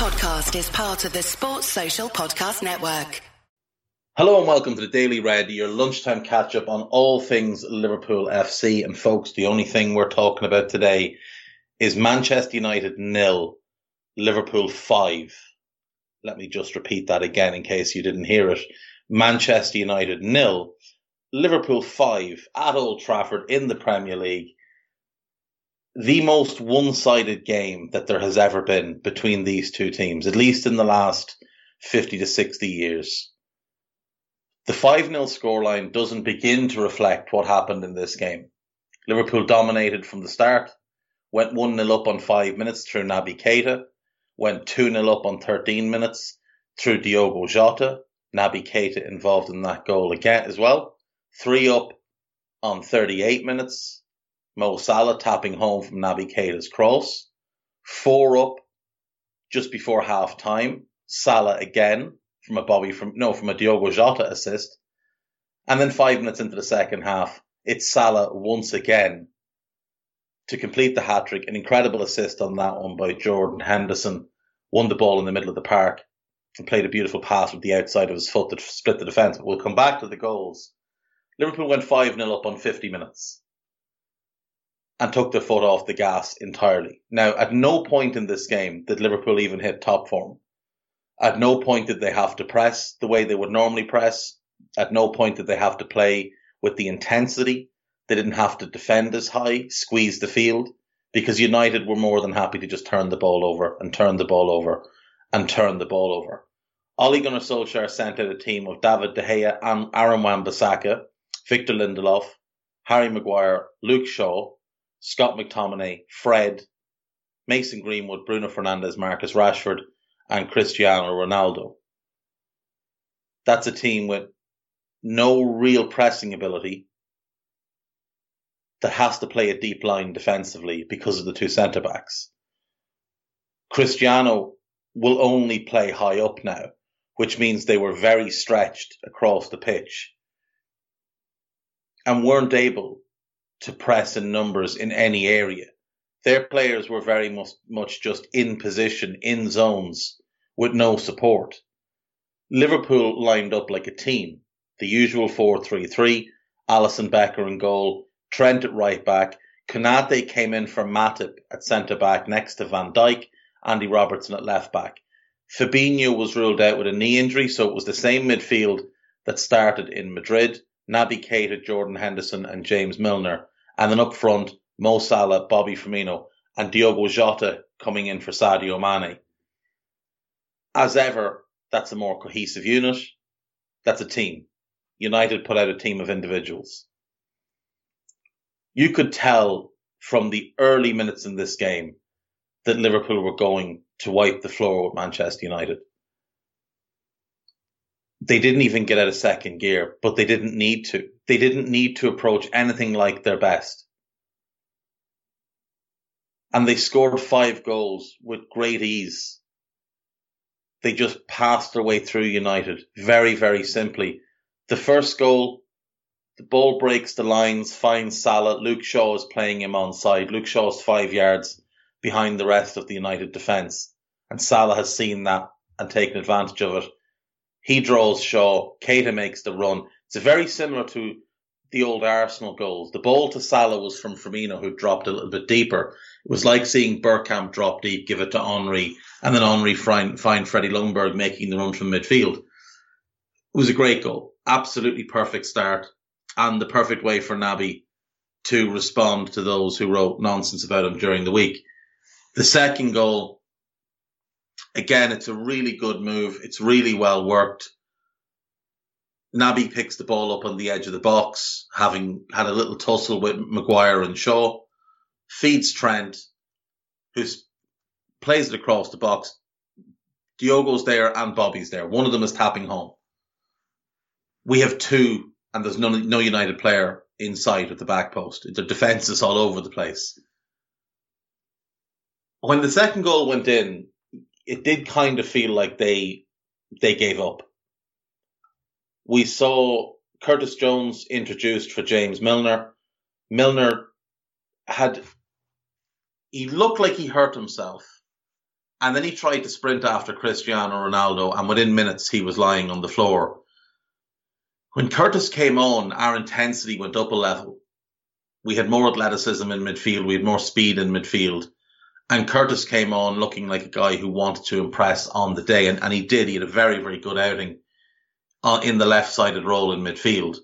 podcast is part of the Sports Social Podcast Network. Hello and welcome to the Daily Red, your lunchtime catch up on all things Liverpool FC. And folks, the only thing we're talking about today is Manchester United nil, Liverpool five. Let me just repeat that again in case you didn't hear it. Manchester United nil, Liverpool five at Old Trafford in the Premier League the most one sided game that there has ever been between these two teams, at least in the last 50 to 60 years. The 5 0 scoreline doesn't begin to reflect what happened in this game. Liverpool dominated from the start, went 1 0 up on 5 minutes through Naby Keita, went 2 0 up on 13 minutes through Diogo Jota. Naby Keita involved in that goal again as well. 3 up on 38 minutes Mo Salah tapping home from Naby Keita's cross. Four up just before half time. Salah again from a Bobby from no from a Diogo Jota assist. And then five minutes into the second half, it's Salah once again to complete the hat trick. An incredible assist on that one by Jordan Henderson. Won the ball in the middle of the park and played a beautiful pass with the outside of his foot that split the defence. But we'll come back to the goals. Liverpool went 5 0 up on 50 minutes and took their foot off the gas entirely. Now, at no point in this game did Liverpool even hit top form. At no point did they have to press the way they would normally press. At no point did they have to play with the intensity. They didn't have to defend as high, squeeze the field, because United were more than happy to just turn the ball over and turn the ball over and turn the ball over. Ole Gunnar Solskjaer sent out a team of David De Gea and Aaron Wan-Bissaka, Victor Lindelof, Harry Maguire, Luke Shaw, Scott McTominay, Fred, Mason Greenwood, Bruno Fernandes, Marcus Rashford, and Cristiano Ronaldo. That's a team with no real pressing ability that has to play a deep line defensively because of the two centre backs. Cristiano will only play high up now, which means they were very stretched across the pitch and weren't able to press in numbers in any area. Their players were very much, much just in position, in zones, with no support. Liverpool lined up like a team. The usual 4-3-3, Alisson Becker in goal, Trent at right back, Konate came in for Matip at centre back next to Van Dijk, Andy Robertson at left back. Fabinho was ruled out with a knee injury, so it was the same midfield that started in Madrid. Naby Keita, Jordan Henderson, and James Milner. And then up front, Mo Salah, Bobby Firmino, and Diogo Jota coming in for Sadio Mane. As ever, that's a more cohesive unit. That's a team. United put out a team of individuals. You could tell from the early minutes in this game that Liverpool were going to wipe the floor with Manchester United. They didn't even get out of second gear, but they didn't need to they didn't need to approach anything like their best. And they scored five goals with great ease. They just passed their way through United very, very simply. The first goal, the ball breaks the lines, finds Salah. Luke Shaw is playing him on side. Luke Shaw is five yards behind the rest of the United defence. And Salah has seen that and taken advantage of it. He draws Shaw. Keita makes the run. It's very similar to the old Arsenal goals. The ball to Salah was from Firmino, who dropped a little bit deeper. It was like seeing Bergkamp drop deep, give it to Henry, and then Henry find, find Freddie Ljungberg making the run from midfield. It was a great goal. Absolutely perfect start, and the perfect way for Naby to respond to those who wrote nonsense about him during the week. The second goal, again, it's a really good move. It's really well worked. Naby picks the ball up on the edge of the box, having had a little tussle with Maguire and Shaw, feeds Trent, who plays it across the box. Diogo's there and Bobby's there. One of them is tapping home. We have two, and there's no, no United player inside of the back post. The defence is all over the place. When the second goal went in, it did kind of feel like they they gave up we saw Curtis Jones introduced for James Milner. Milner had, he looked like he hurt himself And then he tried to sprint after Cristiano Ronaldo, and within minutes he was lying on the floor. When Curtis came on, our intensity went up a level. We had more athleticism in midfield, we had more speed in midfield. And Curtis came on looking like a guy who wanted to impress on the day, and, and he did. He had a very, very good outing uh, in the left sided role in midfield.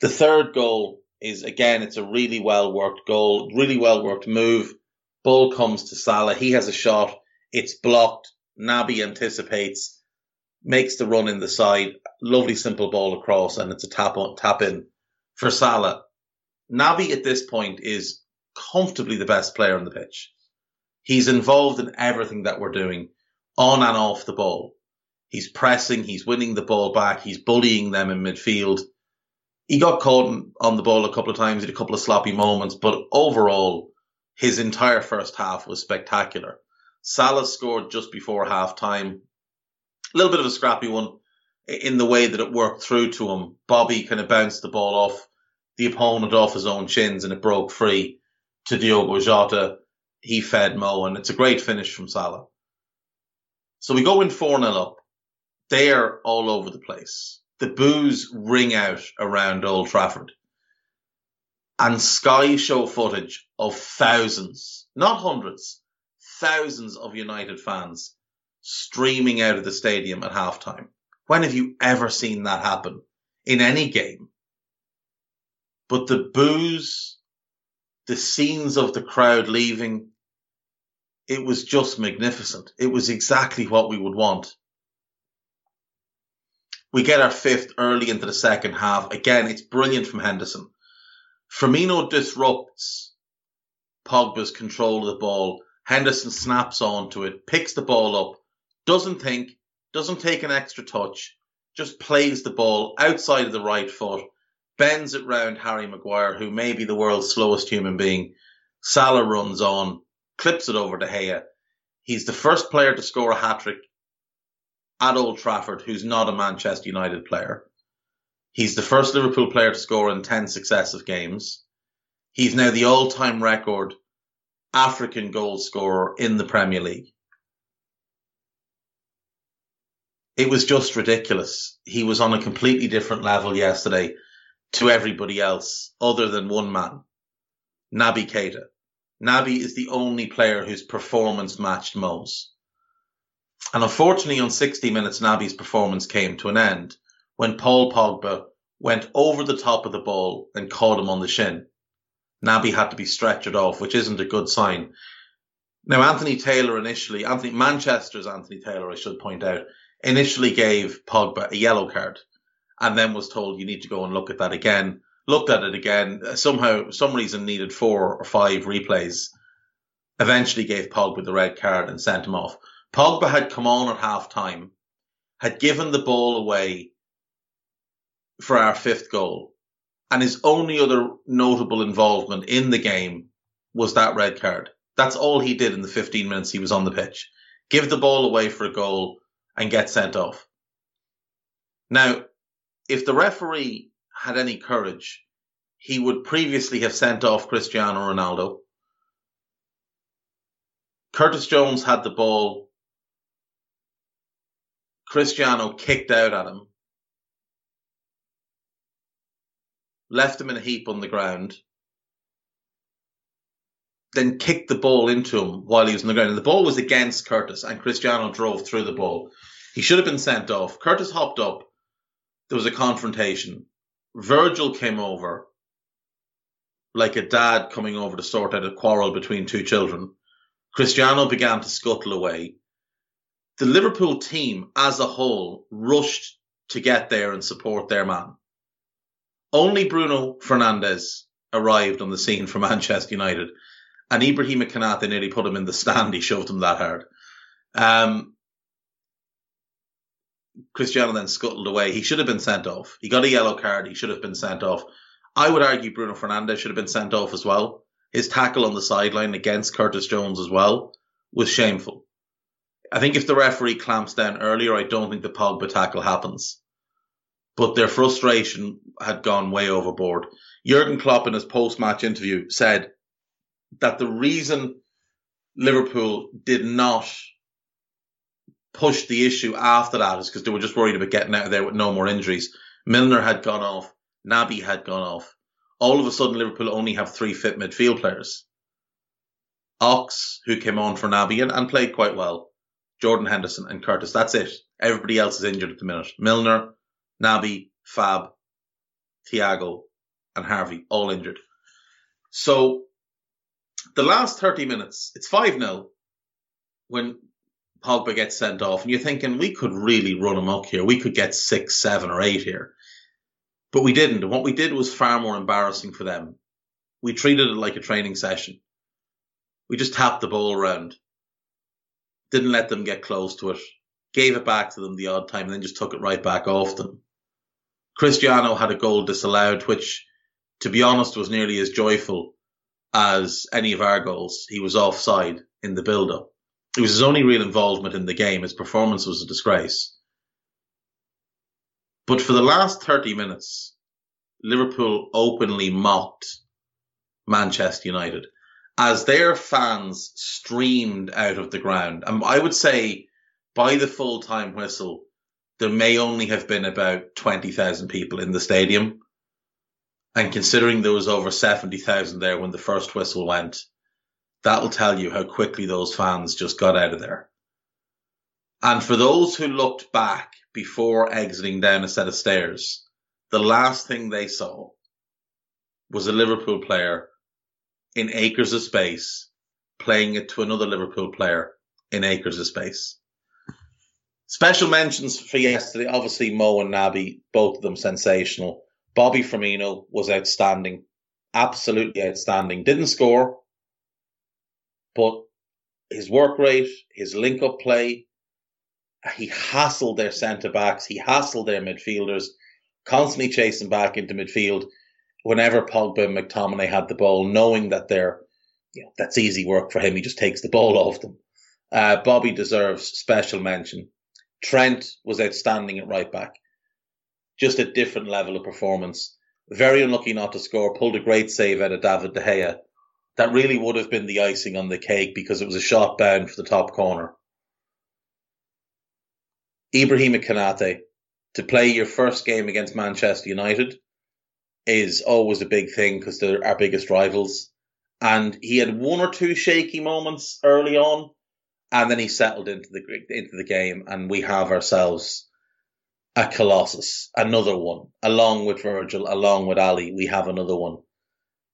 The third goal is again, it's a really well worked goal, really well worked move. Ball comes to Salah. He has a shot. It's blocked. Naby anticipates, makes the run in the side. Lovely simple ball across, and it's a tap on, tap in for Salah. Naby at this point is comfortably the best player on the pitch. He's involved in everything that we're doing on and off the ball. He's pressing, he's winning the ball back, he's bullying them in midfield. He got caught on the ball a couple of times, had a couple of sloppy moments, but overall, his entire first half was spectacular. Salah scored just before half time. A little bit of a scrappy one in the way that it worked through to him. Bobby kind of bounced the ball off the opponent off his own chins and it broke free to Diogo Jota. He fed Mo and it's a great finish from Salah. So we go in 4 0 up. They're all over the place. The boos ring out around Old Trafford. And Sky show footage of thousands, not hundreds, thousands of United fans streaming out of the stadium at halftime. When have you ever seen that happen in any game? But the boos, the scenes of the crowd leaving, it was just magnificent. It was exactly what we would want. We get our fifth early into the second half. Again, it's brilliant from Henderson. Firmino disrupts Pogba's control of the ball. Henderson snaps onto it, picks the ball up, doesn't think, doesn't take an extra touch, just plays the ball outside of the right foot, bends it round Harry Maguire, who may be the world's slowest human being. Salah runs on, clips it over to Gea. He's the first player to score a hat trick at Old Trafford who's not a Manchester United player. He's the first Liverpool player to score in 10 successive games. He's now the all time record African goal scorer in the Premier League. It was just ridiculous. He was on a completely different level yesterday to everybody else other than one man, Naby Keita. Naby is the only player whose performance matched Mo's. And unfortunately, on 60 minutes, Naby's performance came to an end when Paul Pogba went over the top of the ball and caught him on the shin. Naby had to be stretchered off, which isn't a good sign. Now, Anthony Taylor initially, Anthony Manchester's Anthony Taylor, I should point out, initially gave Pogba a yellow card and then was told you need to go and look at that again. Looked at it again. Uh, somehow, some reason needed four or five replays. Eventually gave Pogba the red card and sent him off. Pogba had come on at half time, had given the ball away for our fifth goal, and his only other notable involvement in the game was that red card. That's all he did in the 15 minutes he was on the pitch. Give the ball away for a goal and get sent off. Now, if the referee had any courage, he would previously have sent off Cristiano Ronaldo. Curtis Jones had the ball. Cristiano kicked out at him, left him in a heap on the ground, then kicked the ball into him while he was on the ground. And the ball was against Curtis, and Cristiano drove through the ball. He should have been sent off. Curtis hopped up there was a confrontation. Virgil came over like a dad coming over to sort out a quarrel between two children. Cristiano began to scuttle away. The Liverpool team as a whole rushed to get there and support their man. Only Bruno Fernandes arrived on the scene for Manchester United, and Ibrahim Konate nearly put him in the stand. He shoved him that hard. Um, Cristiano then scuttled away. He should have been sent off. He got a yellow card. He should have been sent off. I would argue Bruno Fernandes should have been sent off as well. His tackle on the sideline against Curtis Jones as well was shameful. I think if the referee clamps down earlier, I don't think the Pogba tackle happens. But their frustration had gone way overboard. Jurgen Klopp in his post-match interview said that the reason Liverpool did not pushed the issue after that is because they were just worried about getting out of there with no more injuries. Milner had gone off. Naby had gone off. All of a sudden, Liverpool only have three fit midfield players. Ox, who came on for Naby and, and played quite well. Jordan Henderson and Curtis. That's it. Everybody else is injured at the minute. Milner, Naby, Fab, Thiago, and Harvey, all injured. So the last 30 minutes, it's 5 0 when Pogba gets sent off, and you're thinking we could really run amok here. We could get six, seven, or eight here. But we didn't. And what we did was far more embarrassing for them. We treated it like a training session. We just tapped the ball around. Didn't let them get close to it. Gave it back to them the odd time and then just took it right back off them. Cristiano had a goal disallowed, which, to be honest, was nearly as joyful as any of our goals. He was offside in the build up. It was his only real involvement in the game. His performance was a disgrace. But for the last 30 minutes, Liverpool openly mocked Manchester United as their fans streamed out of the ground. And I would say by the full time whistle, there may only have been about 20,000 people in the stadium. And considering there was over 70,000 there when the first whistle went, that'll tell you how quickly those fans just got out of there. And for those who looked back before exiting down a set of stairs, the last thing they saw was a Liverpool player in acres of space playing it to another Liverpool player in acres of space. Special mentions for yesterday, obviously Mo and Naby, both of them sensational. Bobby Firmino was outstanding, absolutely outstanding. Didn't score, but his work rate, his link up play, he hassled their centre backs, he hassled their midfielders, constantly chasing back into midfield whenever Pogba and McTominay had the ball, knowing that they're, you know, that's easy work for him. He just takes the ball off them. Uh, Bobby deserves special mention. Trent was outstanding at right back. Just a different level of performance. Very unlucky not to score. Pulled a great save out of David De Gea. That really would have been the icing on the cake because it was a shot bound for the top corner. Ibrahim Konate to play your first game against Manchester United is always a big thing because they're our biggest rivals. And he had one or two shaky moments early on, and then he settled into the into the game, and we have ourselves a colossus, another one, along with Virgil, along with Ali. We have another one,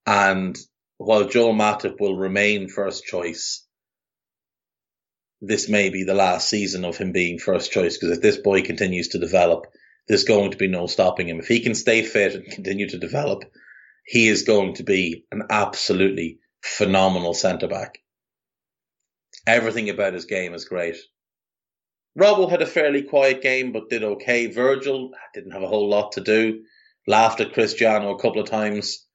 and while Joel Matip will remain first choice, this may be the last season of him being first choice because if this boy continues to develop, there's going to be no stopping him. If he can stay fit and continue to develop, he is going to be an absolutely phenomenal centre back. Everything about his game is great. Robbo had a fairly quiet game, but did okay. Virgil didn't have a whole lot to do. Laughed at Cristiano a couple of times.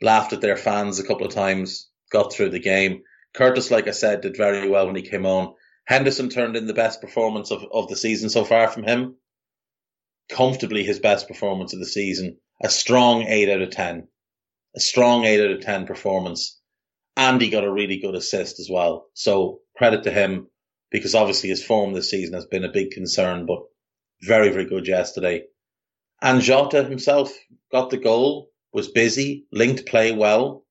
Laughed at their fans a couple of times. Got through the game. Curtis, like I said, did very well when he came on. Henderson turned in the best performance of, of the season so far from him. Comfortably his best performance of the season. A strong 8 out of 10. A strong 8 out of 10 performance. And he got a really good assist as well. So credit to him because obviously his form this season has been a big concern, but very, very good yesterday. And Jota himself got the goal, was busy, linked play well.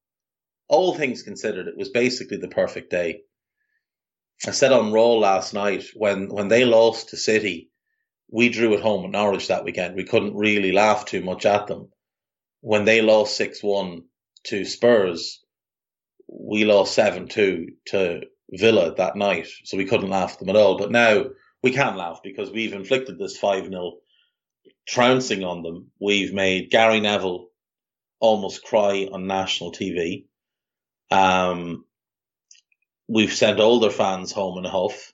All things considered, it was basically the perfect day. I said on Raw last night when when they lost to City, we drew at home at Norwich that weekend. We couldn't really laugh too much at them. When they lost six one to Spurs, we lost seven two to Villa that night, so we couldn't laugh at them at all. But now we can laugh because we've inflicted this five 0 trouncing on them. We've made Gary Neville almost cry on national TV. Um, We've sent older fans home in a huff.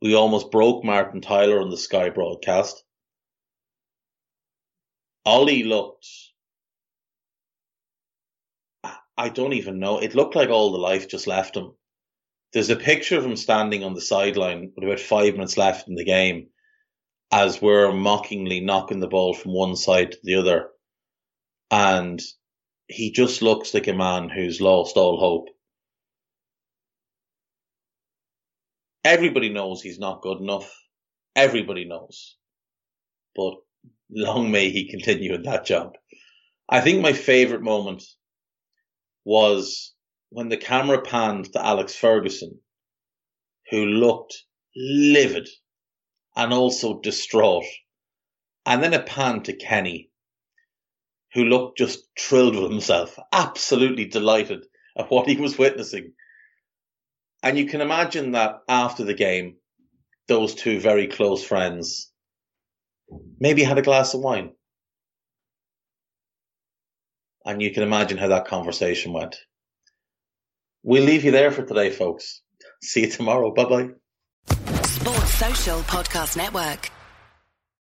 We almost broke Martin Tyler on the Sky broadcast. Ole looked. I don't even know. It looked like all the life just left him. There's a picture of him standing on the sideline with about five minutes left in the game as we're mockingly knocking the ball from one side to the other. And he just looks like a man who's lost all hope. Everybody knows he's not good enough. Everybody knows. But long may he continue in that job. I think my favorite moment was when the camera panned to Alex Ferguson, who looked livid and also distraught. And then it panned to Kenny, who looked just thrilled with himself, absolutely delighted at what he was witnessing. And you can imagine that after the game, those two very close friends maybe had a glass of wine. And you can imagine how that conversation went. We'll leave you there for today, folks. See you tomorrow. Bye bye. Sports Social Podcast Network.